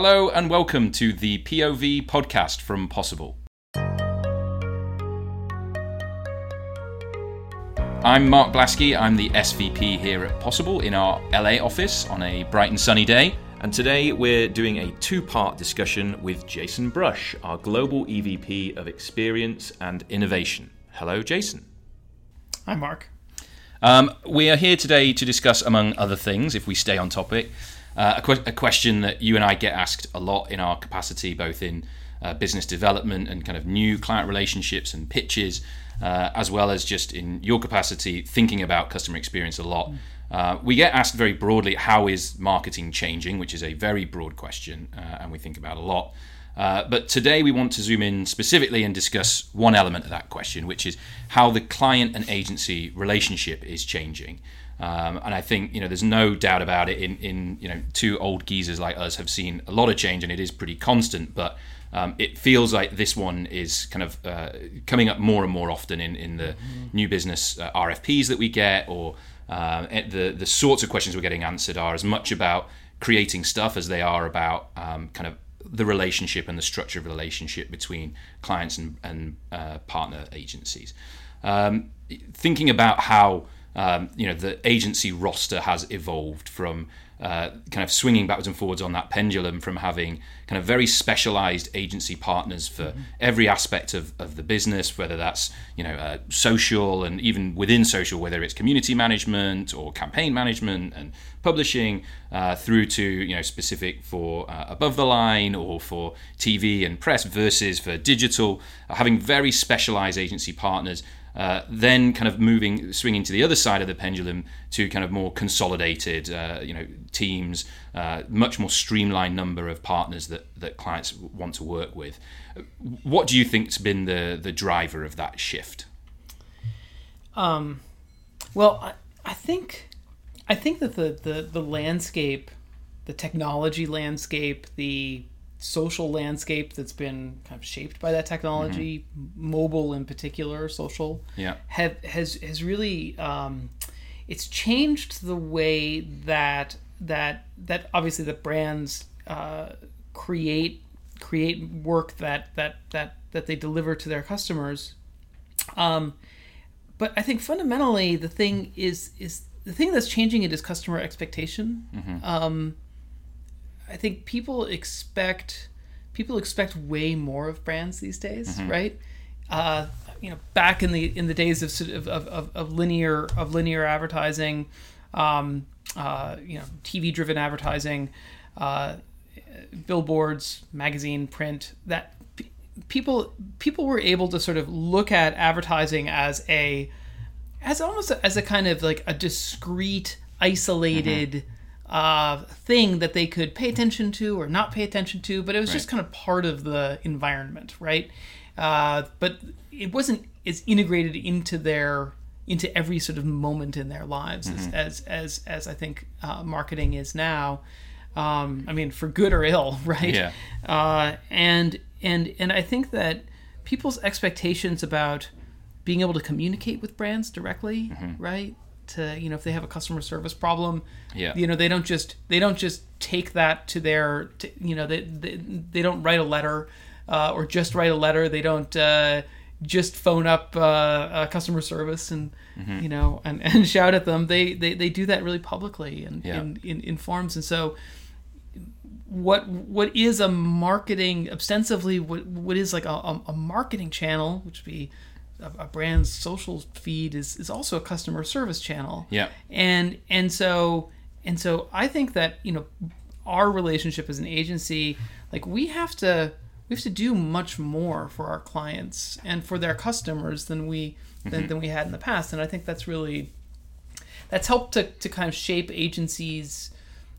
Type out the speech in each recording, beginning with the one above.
Hello and welcome to the POV podcast from Possible. I'm Marc Blaskey. I'm the SVP here at Possible in our LA office on a bright and sunny day. And today we're doing a two part discussion with Jason Brush, our Global EVP of Experience and Innovation. Hello, Jason. Hi, Marc. Um, we are here today to discuss, among other things, if we stay on topic, uh, a, que- a, question that you and I get asked a lot in our capacity, both in uh, business development and kind of new client relationships and pitches, uh, as well as just in your capacity thinking about customer experience a lot. Uh, we get asked very broadly, how is marketing changing, which is a very broad question, uh, and we think about a lot. Uh, but today we want to zoom in specifically and discuss one element of that question, which is how the client and agency relationship is changing. Um, and I think you know there's no doubt about it. In, in you know two old geezers like us have seen a lot of change, and it is pretty constant. But um, it feels like this one is kind of uh, coming up more and more often in, in the mm-hmm. new business uh, RFPs that we get, or uh, the the sorts of questions we're getting answered are as much about creating stuff as they are about um, kind of the relationship and the structure of the relationship between clients and, and uh, partner agencies. Um, thinking about how um, you know the agency roster has evolved from uh, kind of swinging backwards and forwards on that pendulum from having kind of very specialized agency partners for mm-hmm. every aspect of, of the business, whether that's you know uh, social and even within social, whether it's community management or campaign management and publishing, uh, through to you know specific for uh, above the line or for TV and press versus for digital, having very specialized agency partners uh, then kind of moving, swinging to the other side of the pendulum to kind of more consolidated, uh, you know, teams, uh, much more streamlined number of partners that, that clients want to work with. What do you think's been the the driver of that shift? Um, well, I, I think I think that the, the the landscape, the technology landscape, the social landscape that's been kind of shaped by that technology, mm-hmm. mobile in particular, social, yeah, have has has really um, it's changed the way that that that obviously the brands uh, create create work that that that that they deliver to their customers. Um, but I think fundamentally the thing is is the thing that's changing it is customer expectation. Mm-hmm. Um, I think people expect people expect way more of brands these days, mm-hmm. right? Uh, you know, back in the in the days of of, of, of linear of linear advertising, um, uh, you know, TV driven advertising, uh, billboards, magazine, print. That p- people people were able to sort of look at advertising as a as almost a, as a kind of like a discrete, isolated. Mm-hmm uh, thing that they could pay attention to or not pay attention to, but it was right. just kind of part of the environment, right? Uh, but it wasn't as integrated into their into every sort of moment in their lives mm-hmm. as, as as as I think uh, marketing is now. Um, I mean, for good or ill, right? Yeah. Uh, and and and I think that people's expectations about being able to communicate with brands directly, mm-hmm. right? To you know if they have a customer service problem yeah you know they don't just they don't just take that to their to, you know they, they they don't write a letter uh, or just write a letter they don't uh, just phone up uh, customer service and mm-hmm. you know and, and shout at them they, they they do that really publicly and yeah. in, in, in forms and so what what is a marketing ostensibly what what is like a, a marketing channel which would be a, brand's social feed is, is also a customer service channel. Yeah. And and so and so I think that you know our relationship as an agency, like we have to we have to do much more for our clients and for their customers than we than, mm-hmm. than we had in the past. And I think that's really that's helped to, to kind of shape agencies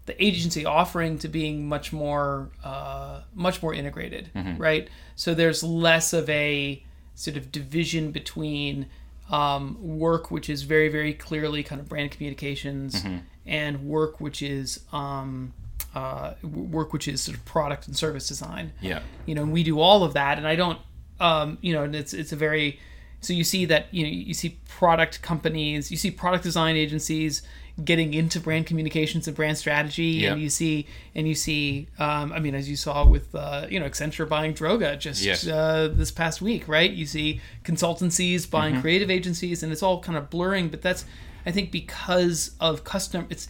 the agency offering to being much more uh, much more integrated, mm-hmm. right? So there's less of a sort of division between um, work which is very very clearly kind of brand communications mm-hmm. and work which is um, uh, work which is sort of product and service design yeah you know and we do all of that and i don't um, you know and it's it's a very so you see that you know you see product companies you see product design agencies getting into brand communications and brand strategy, Yeah. and you see and you see, um, I mean, as you saw with uh, you know Accenture buying Droga just Yes. uh, this past week, right? You see consultancies buying Mm-hmm. creative agencies, and it's all kind of blurring. But that's I think because of custom, it's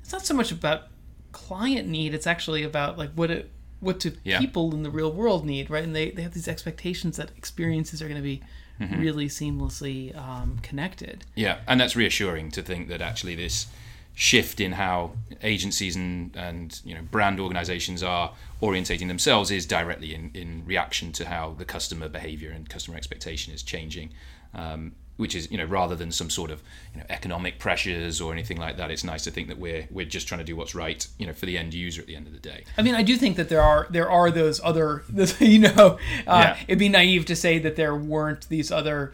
it's not so much about client need; it's actually about like what it what do Yeah. people in the real world need, right? And they they have these expectations that experiences are going to be Mm-hmm. really seamlessly um, connected. Yeah, and that's reassuring to think that actually this shift in how agencies and, and you know brand organizations are orientating themselves is directly in, in reaction to how the customer behavior and customer expectation is changing. Um, which is, you know, rather than some sort of you know, economic pressures or anything like that, it's nice to think that we're we're just trying to do what's right, you know, for the end user at the end of the day. I mean, I do think that there are there are those other, those, you know, uh, Yeah. it'd be naive to say that there weren't these other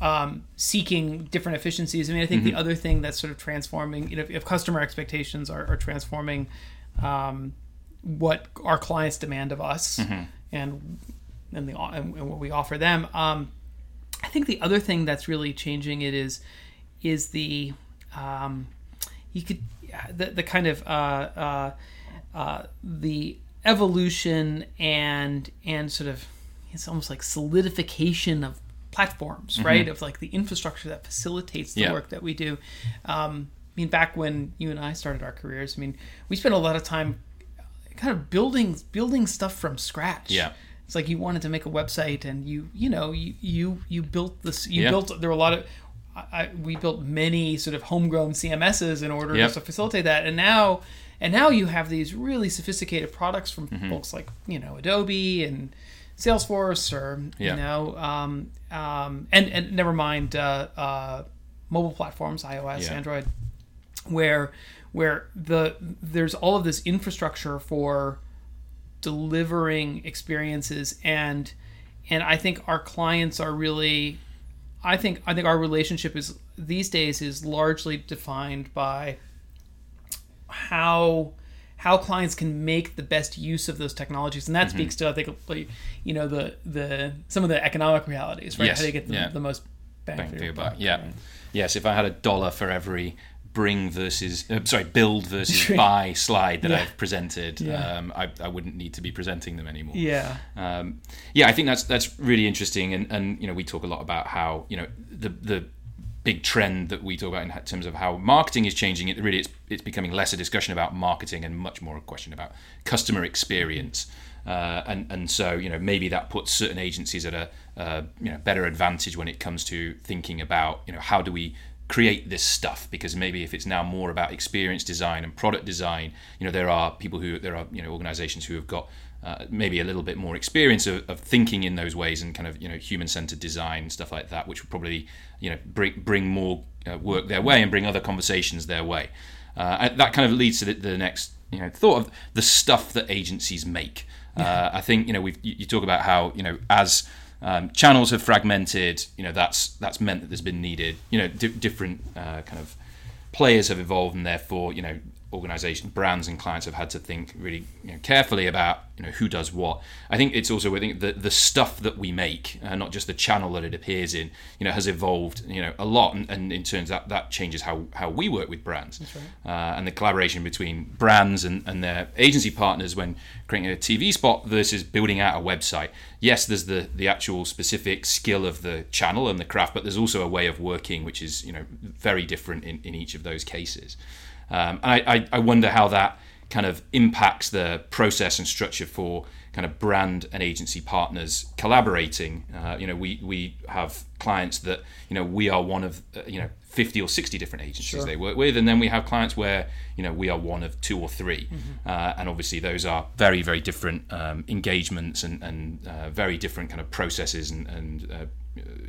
um, seeking different efficiencies. I mean, I think the other thing that's sort of transforming, you know, if, if customer expectations are, are transforming um, what our clients demand of us and and the and what we offer them. Um, I think the other thing that's really changing it is is the um, you could the, the kind of uh, uh, uh, the evolution and and sort of it's almost like solidification of platforms, right? Of like the infrastructure that facilitates the Yeah. work that we do. Um, I mean, back when you and I started our careers, I mean, we spent a lot of time kind of building building stuff from scratch. Yeah. It's like you wanted to make a website, and you you know you you you built this. You Yeah. built there were a lot of. I, we built many sort of homegrown CMSs in order Yep. to facilitate that, and now and now you have these really sophisticated products from Mm-hmm. folks like you know Adobe and Salesforce, or Yeah. you know, um, um, and and never mind uh, uh, mobile platforms, iOS, Yeah. Android, where where the there's all of this infrastructure for delivering experiences and and I think our clients are really I think I think our relationship is these days is largely defined by how how clients can make the best use of those technologies and that mm-hmm. speaks to I think like, you know the the some of the economic realities right Yes, how they get the, yeah. the most bang, bang for your buck. Yeah. right? Yes, if I had a dollar for every bring versus uh, sorry build versus buy slide that Yeah. I've presented, Yeah. um, I, I wouldn't need to be presenting them anymore. yeah Um, yeah, I think that's that's really interesting, and and you know we talk a lot about how you know the the big trend that we talk about in terms of how marketing is changing. It really it's it's becoming less a discussion about marketing and much more a question about customer experience. Uh, and and so you know maybe that puts certain agencies at a uh, you know better advantage when it comes to thinking about you know how do we create this stuff because maybe if it's now more about experience design and product design you know there are people who there are you know organizations who have got uh, maybe a little bit more experience of, of thinking in those ways and kind of you know human-centered design and stuff like that which would probably you know bring bring more uh, work their way and bring other conversations their way. Uh, that kind of leads to the, the next you know thought of the stuff that agencies make. Uh, I think you know we you talk about how you know as um, channels have fragmented. You know that's that's meant that there's been needed. You know di- different uh, kind of players have evolved, and therefore you know organization brands and clients have had to think really you know, carefully about you know who does what. I think it's also i think the, the stuff that we make uh, not just the channel that it appears in you know has evolved you know a lot and, and in terms that that changes how how we work with brands. Uh, and the collaboration between brands and, and their agency partners when creating a tv spot versus building out a website. Yes there's the the actual specific skill of the channel and the craft but there's also a way of working which is you know very different in, in each of those cases um, and I, I, I wonder how that kind of impacts the process and structure for kind of brand and agency partners collaborating. Uh, you know, we, we have clients that, you know, we are one of, uh, you know, 50 or 60 different agencies they work with. And then we have clients where, you know, we are one of two or 3 Uh, and obviously those are very, very different um, engagements and, and uh, very different kind of processes and, and uh,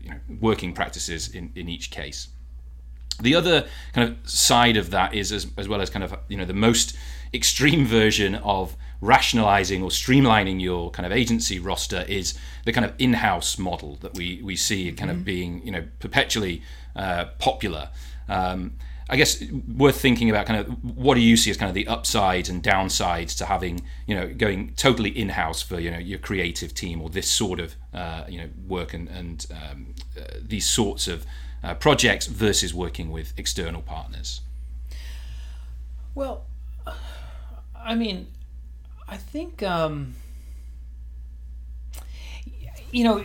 you know, working practices in, in each case. The other kind of side of that is, as, as well as kind of you know the most extreme version of rationalizing or streamlining your kind of agency roster is the kind of in-house model that we we see kind of being you know perpetually uh, popular. Um, I guess worth thinking about kind of what do you see as kind of the upsides and downsides to having you know going totally in-house for you know your creative team or this sort of uh, you know work and, and um, uh, these sorts of uh, projects versus working with external partners. Well, I mean, I think um, you know,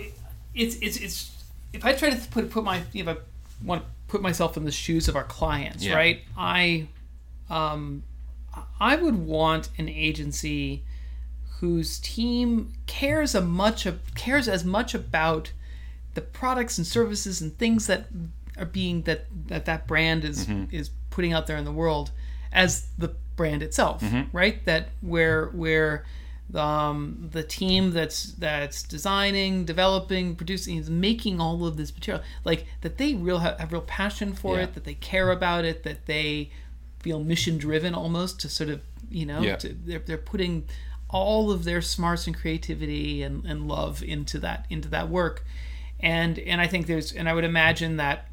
it's it's it's if I try to put put my if I want to put myself in the shoes of our clients, Yeah. right? I um, I would want an agency whose team cares a much cares as much about the products and services and things that are being that that that brand is is putting out there in the world as the brand itself right? That where where um, the team that's that's designing developing producing is making all of this material. Like that they real have, have real passion for Yeah. it that they care about it that they feel mission driven almost to sort of you know Yeah. to, they're, they're putting all of their smarts and creativity and, and love into that into that work and and i think there's and i would imagine that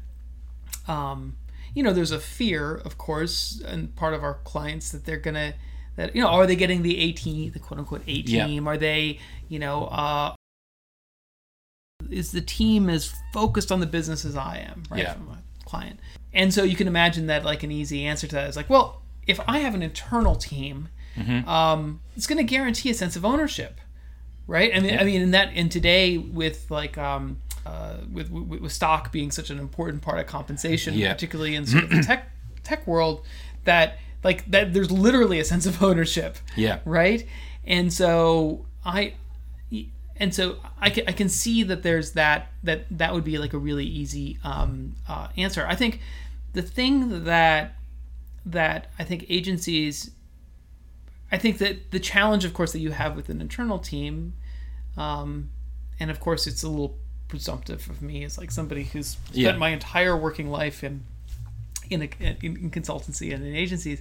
um you know there's a fear of course and part of our clients that they're gonna that you know are they getting the a team the quote unquote a Yeah. team? Are they you know uh is the team as focused on the business as i am right Yeah. from a client? And so you can imagine that like an easy answer to that is like well if i have an internal team um, it's going to guarantee a sense of ownership right? I mean i mean in that in today with like um uh, with, with with stock being such an important part of compensation Yeah. particularly in sort of the tech tech world that like that there's literally a sense of ownership Yeah. right and so i and so I can, I can see that there's that that that would be like a really easy um, uh, answer i think the thing that that i think agencies i think that the challenge of course that you have with an internal team um, and of course it's a little presumptive of me as like somebody who's spent Yeah. my entire working life in in, a, in, in consultancy and in agencies.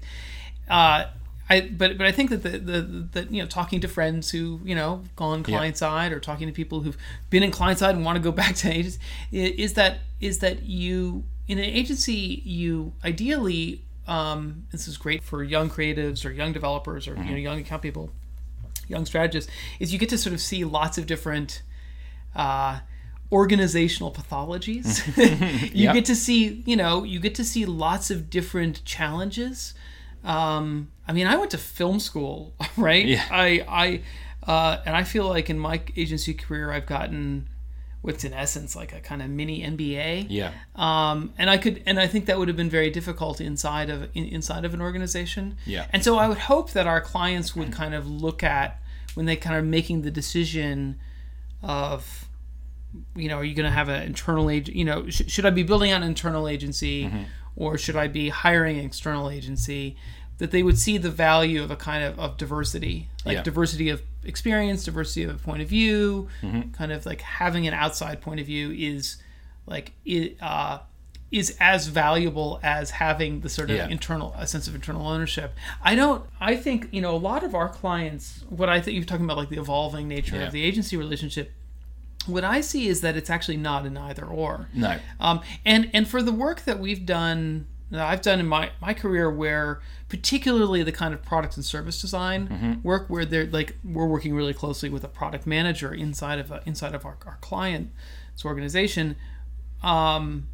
Uh, I but but I think that the, the the you know talking to friends who you know gone client side or talking to people who've been in client side and want to go back to agency is that is that you in an agency you ideally um, this is great for young creatives or young developers or you know young account people young strategists is you get to sort of see lots of different uh, organizational pathologies. you Yeah. get to see, you know, you get to see lots of different challenges. Um, I mean, I went to film school, right? Yeah. I, I, uh, and I feel like in my agency career, I've gotten what's in essence like a kind of mini MBA Yeah. um, and I could, and I think that would have been very difficult inside of in, inside of an organization. Yeah. And so I would hope that our clients would kind of look at when they kind of making the decision of, you know, are you going to have an internal agent? You know, sh- should I be building out an internal agency, Mm-hmm. or should I be hiring an external agency? That they would see the value of a kind of of diversity, like Yeah. diversity of experience, diversity of a point of view, Mm-hmm. kind of like having an outside point of view is like it uh, is as valuable as having the sort of Yeah. internal a sense of internal ownership. I don't. I think you know a lot of our clients. What I think you're talking about, like the evolving nature Yeah. of the agency relationship. What I see is that it's actually not an either or. No. Um, and and for the work that we've done, that I've done in my my career, where particularly the kind of product and service design work, where they're like we're working really closely with a product manager inside of a, inside of our, our client's organization. Um,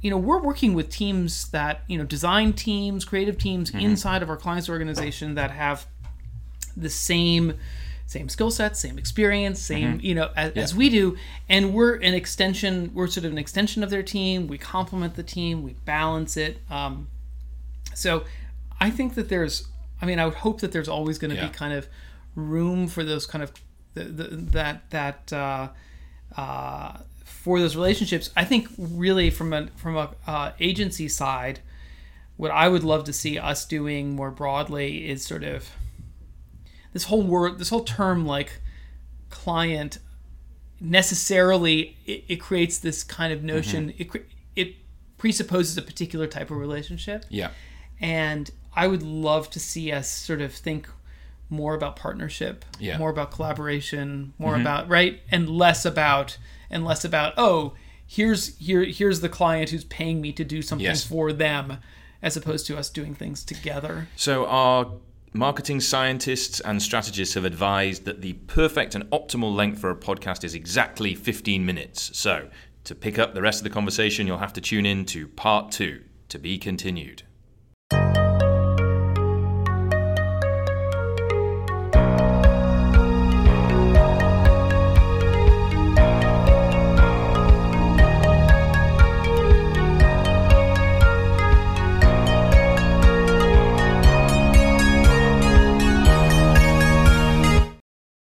you know, we're working with teams that you know, design teams, creative teams inside of our client's organization that have the same same skill sets, same experience, same you know as, as we do, and we're an extension. We're sort of an extension of their team. We complement the team. We balance it. Um, so I think that there's. I mean, I would hope that there's always going to Yeah. be kind of room for those kind of the, the, that that uh, uh, for those relationships. I think really from a from a uh, agency side, what I would love to see us doing more broadly is sort of this whole word, this whole term like client necessarily it, it creates this kind of notion mm-hmm. it, cre- it presupposes a particular type of relationship Yeah. and i would love to see us sort of think more about partnership Yeah. more about collaboration more mm-hmm. about right and less about and less about oh here's here here's the client who's paying me to do something Yes. for them as opposed to us doing things together So, our marketing scientists and strategists have advised that the perfect and optimal length for a podcast is exactly 15 minutes. So, to pick up the rest of the conversation, you'll have to tune in to part two to be continued.